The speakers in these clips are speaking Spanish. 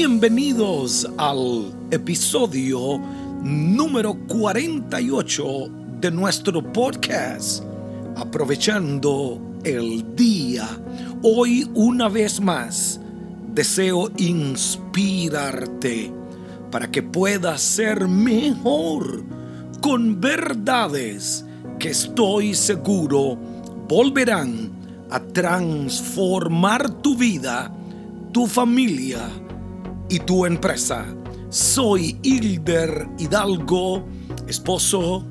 Bienvenidos al episodio número 48 de nuestro podcast, aprovechando el día. Hoy una vez más deseo inspirarte para que puedas ser mejor con verdades que estoy seguro volverán a transformar tu vida, tu familia y tu empresa. Soy Hilder Hidalgo, esposo,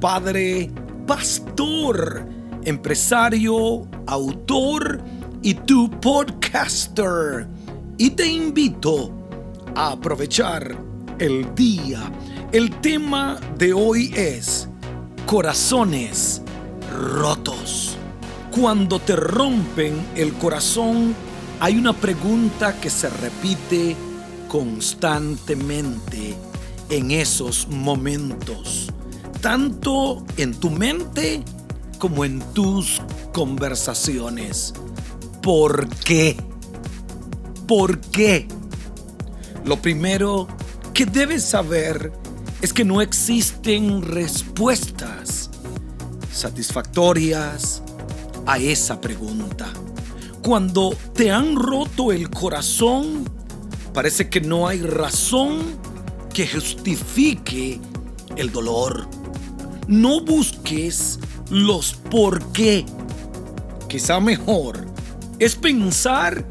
padre, pastor, empresario, autor y tu podcaster. Y te invito a aprovechar el día. El tema de hoy es corazones rotos. Cuando te rompen el corazón, hay una pregunta que se repite constantemente en esos momentos, tanto en tu mente como en tus conversaciones. ¿Por qué? ¿Por qué? Lo primero que debes saber es que no existen respuestas satisfactorias a esa pregunta. Cuando te han roto el corazón, parece que no hay razón que justifique el dolor. No busques los por qué. Quizá mejor es pensar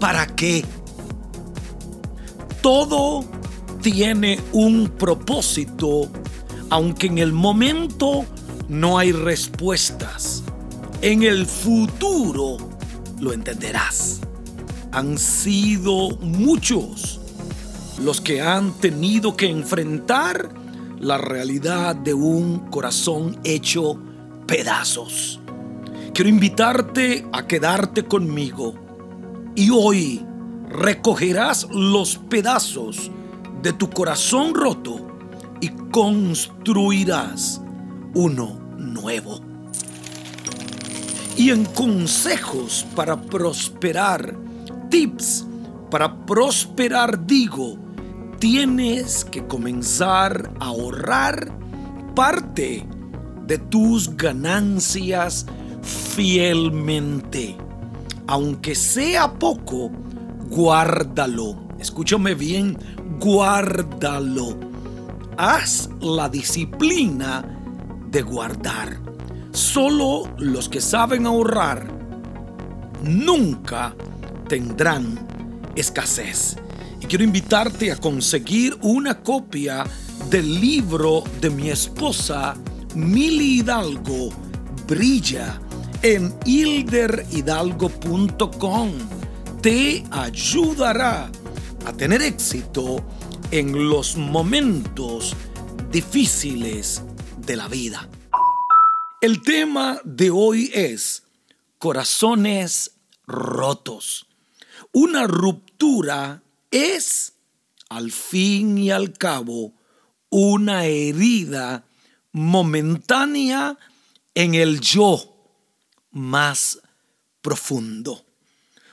para qué. Todo tiene un propósito, aunque en el momento no hay respuestas. En el futuro lo entenderás. Han sido muchos los que han tenido que enfrentar la realidad de un corazón hecho pedazos. Quiero invitarte a quedarte conmigo y hoy recogerás los pedazos de tu corazón roto y construirás uno nuevo. Y en consejos para prosperar, tips para prosperar, digo, tienes que comenzar a ahorrar parte de tus ganancias fielmente. Aunque sea poco, guárdalo. Escúchame bien, guárdalo. Haz la disciplina de guardar. Solo los que saben ahorrar nunca tendrán escasez. Y quiero invitarte a conseguir una copia del libro de mi esposa, Mili Hidalgo, Brilla, en hilderhidalgo.com. Te ayudará a tener éxito en los momentos difíciles de la vida. El tema de hoy es corazones rotos. Una ruptura es, al fin y al cabo, una herida momentánea en el yo más profundo.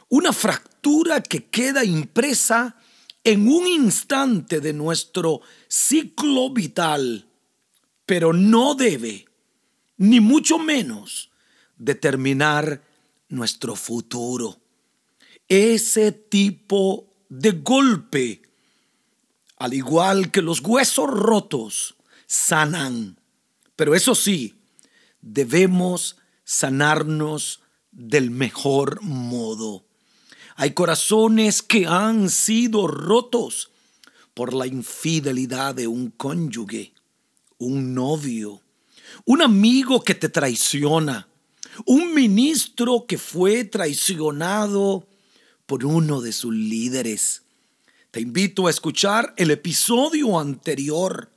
Una fractura que queda impresa en un instante de nuestro ciclo vital pero no debe, ni mucho menos, determinar nuestro futuro. Ese tipo de golpe, al igual que los huesos rotos, sanan. Pero eso sí, debemos sanarnos del mejor modo. Hay corazones que han sido rotos por la infidelidad de un cónyuge un novio, un amigo que te traiciona, un ministro que fue traicionado por uno de sus líderes. Te invito a escuchar el episodio anterior.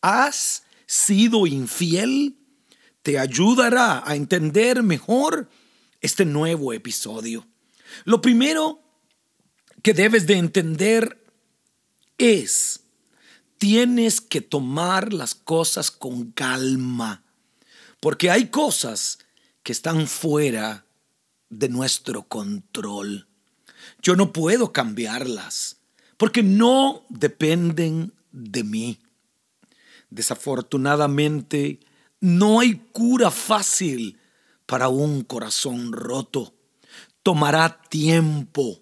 ¿Has sido infiel? Te ayudará a entender mejor este nuevo episodio. Lo primero que debes de entender es tienes que tomar las cosas con calma, porque hay cosas que están fuera de nuestro control. Yo no puedo cambiarlas, porque no dependen de mí. Desafortunadamente, no hay cura fácil para un corazón roto. Tomará tiempo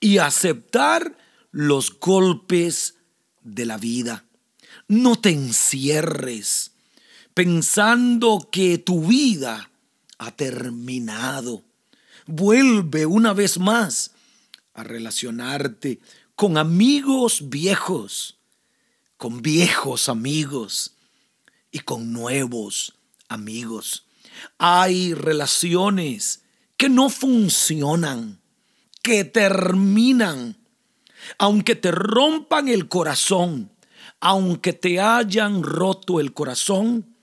y aceptar los golpes de la vida. No te encierres pensando que tu vida ha terminado. Vuelve una vez más a relacionarte con amigos viejos, con viejos amigos y con nuevos amigos. Hay relaciones que no funcionan, que terminan, aunque te rompan el corazón, aunque te hayan roto el corazón,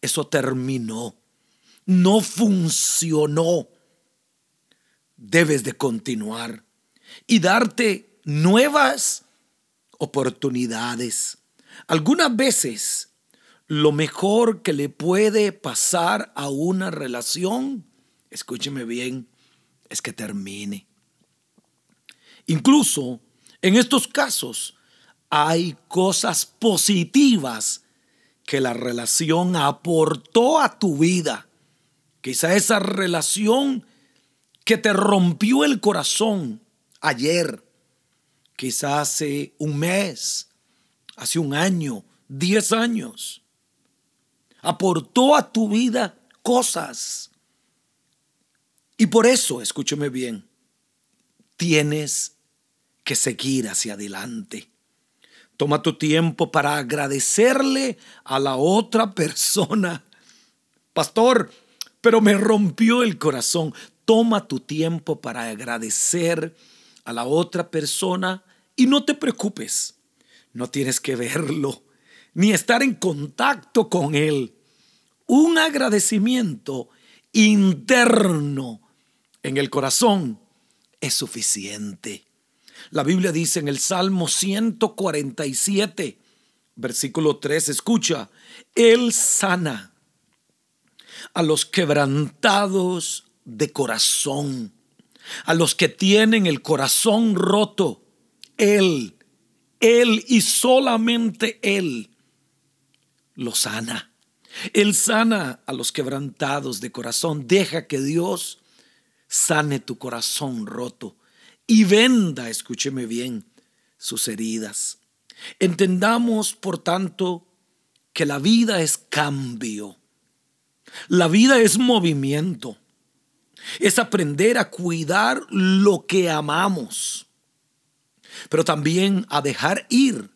eso terminó, no funcionó. Debes de continuar y darte nuevas oportunidades. Algunas veces lo mejor que le puede pasar a una relación, escúcheme bien, es que termine. Incluso en estos casos hay cosas positivas que la relación aportó a tu vida. Quizá esa relación que te rompió el corazón ayer, quizá hace un mes, hace un año, diez años, aportó a tu vida cosas. Y por eso, escúcheme bien, tienes que seguir hacia adelante. Toma tu tiempo para agradecerle a la otra persona. Pastor, pero me rompió el corazón. Toma tu tiempo para agradecer a la otra persona y no te preocupes. No tienes que verlo ni estar en contacto con él. Un agradecimiento interno en el corazón es suficiente. La Biblia dice en el Salmo 147, versículo 3, escucha, Él sana a los quebrantados de corazón, a los que tienen el corazón roto. Él, Él y solamente Él lo sana. Él sana a los quebrantados de corazón. Deja que Dios sane tu corazón roto y venda, escúcheme bien, sus heridas. Entendamos, por tanto, que la vida es cambio. La vida es movimiento. Es aprender a cuidar lo que amamos, pero también a dejar ir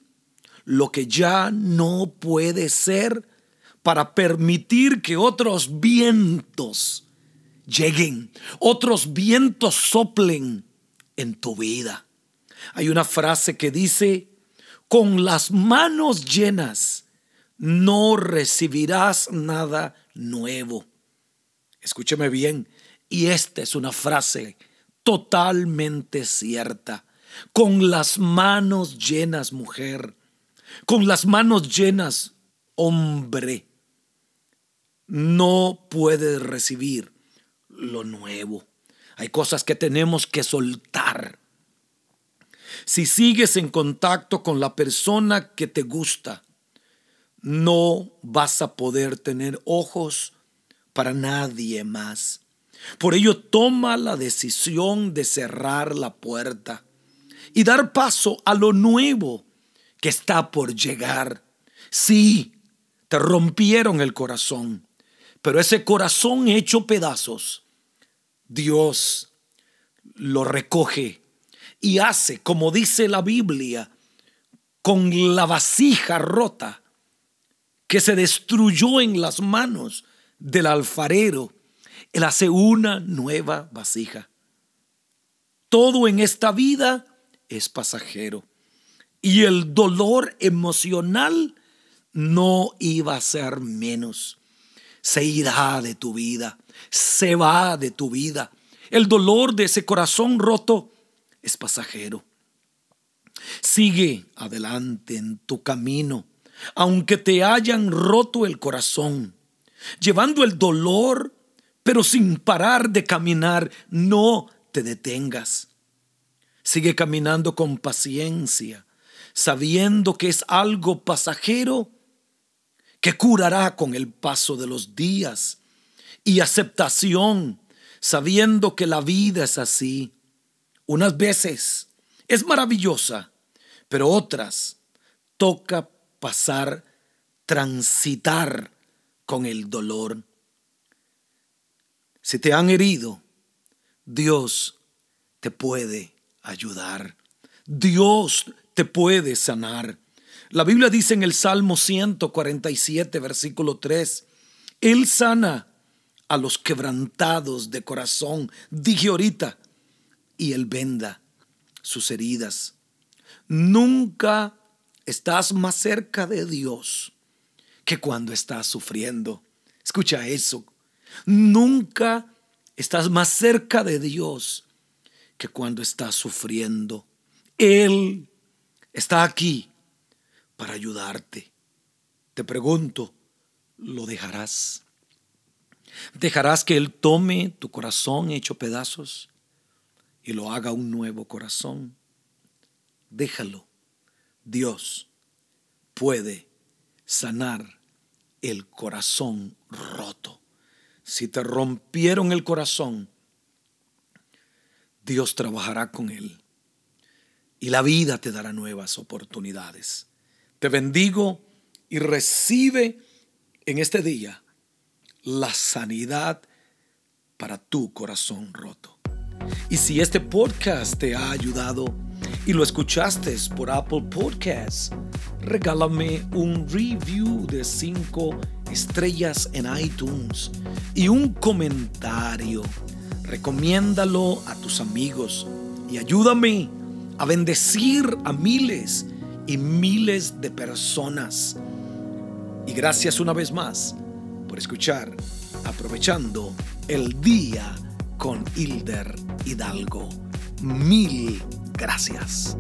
lo que ya no puede ser para permitir que otros vientos lleguen, otros vientos soplen en tu vida. Hay una frase que dice, con las manos llenas no recibirás nada nuevo. Escúcheme bien, y esta es una frase totalmente cierta. Con las manos llenas, mujer, con las manos llenas, hombre, no puedes recibir lo nuevo. Hay cosas que tenemos que soltar. Si sigues en contacto con la persona que te gusta, no vas a poder tener ojos para nadie más. Por ello toma la decisión de cerrar la puerta y dar paso a lo nuevo que está por llegar. Sí, te rompieron el corazón, pero ese corazón hecho pedazos Dios lo recoge y hace, como dice la Biblia, con la vasija rota que se destruyó en las manos del alfarero. Él hace una nueva vasija. Todo en esta vida es pasajero. Y el dolor emocional no iba a ser menos. Se irá de tu vida se va de tu vida. El dolor de ese corazón roto es pasajero. Sigue adelante en tu camino, aunque te hayan roto el corazón, llevando el dolor, pero sin parar de caminar, no te detengas. Sigue caminando con paciencia, sabiendo que es algo pasajero que curará con el paso de los días y aceptación, sabiendo que la vida es así. Unas veces es maravillosa, pero otras toca pasar, transitar con el dolor. Si te han herido, Dios te puede ayudar. Dios te puede sanar. La Biblia dice en el Salmo 147, versículo 3, Él sana a los quebrantados de corazón, dije ahorita, y Él venda sus heridas. Nunca estás más cerca de Dios que cuando estás sufriendo. Escucha eso. Nunca estás más cerca de Dios que cuando estás sufriendo. Él está aquí para ayudarte. Te pregunto, ¿lo dejarás? ¿Dejarás que Él tome tu corazón hecho pedazos y lo haga un nuevo corazón? Déjalo. Dios puede sanar el corazón roto. Si te rompieron el corazón, Dios trabajará con él y la vida te dará nuevas oportunidades. Te bendigo y recibe en este día la sanidad para tu corazón roto. Y si este podcast te ha ayudado y lo escuchaste por Apple Podcasts, regálame un review de 5 estrellas en iTunes y un comentario. Recomiéndalo a tus amigos y ayúdame a bendecir a miles y miles de personas. Y gracias una vez más por escuchar, aprovechando el día con Hilder Hidalgo. Mil gracias.